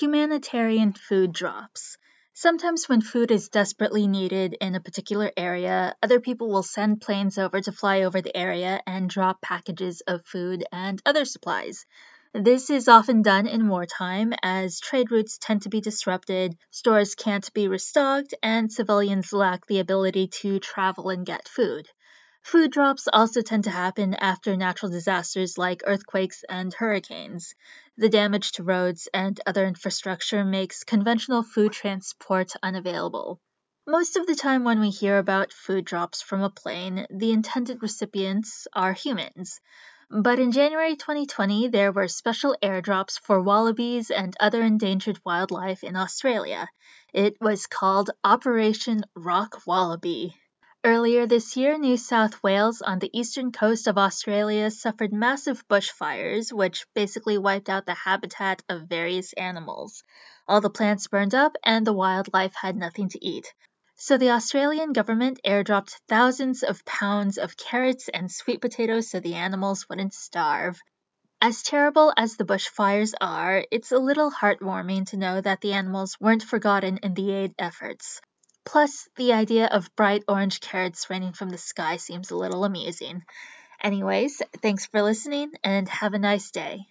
Humanitarian food drops. Sometimes, when food is desperately needed in a particular area, other people will send planes over to fly over the area and drop packages of food and other supplies. This is often done in wartime as trade routes tend to be disrupted, stores can't be restocked, and civilians lack the ability to travel and get food. Food drops also tend to happen after natural disasters like earthquakes and hurricanes. The damage to roads and other infrastructure makes conventional food transport unavailable. Most of the time, when we hear about food drops from a plane, the intended recipients are humans. But in January 2020, there were special airdrops for wallabies and other endangered wildlife in Australia. It was called Operation Rock Wallaby. Earlier this year, New South Wales on the eastern coast of Australia suffered massive bushfires, which basically wiped out the habitat of various animals. All the plants burned up, and the wildlife had nothing to eat. So the Australian government airdropped thousands of pounds of carrots and sweet potatoes so the animals wouldn't starve. As terrible as the bushfires are, it's a little heartwarming to know that the animals weren't forgotten in the aid efforts. Plus, the idea of bright orange carrots raining from the sky seems a little amusing. Anyways, thanks for listening and have a nice day.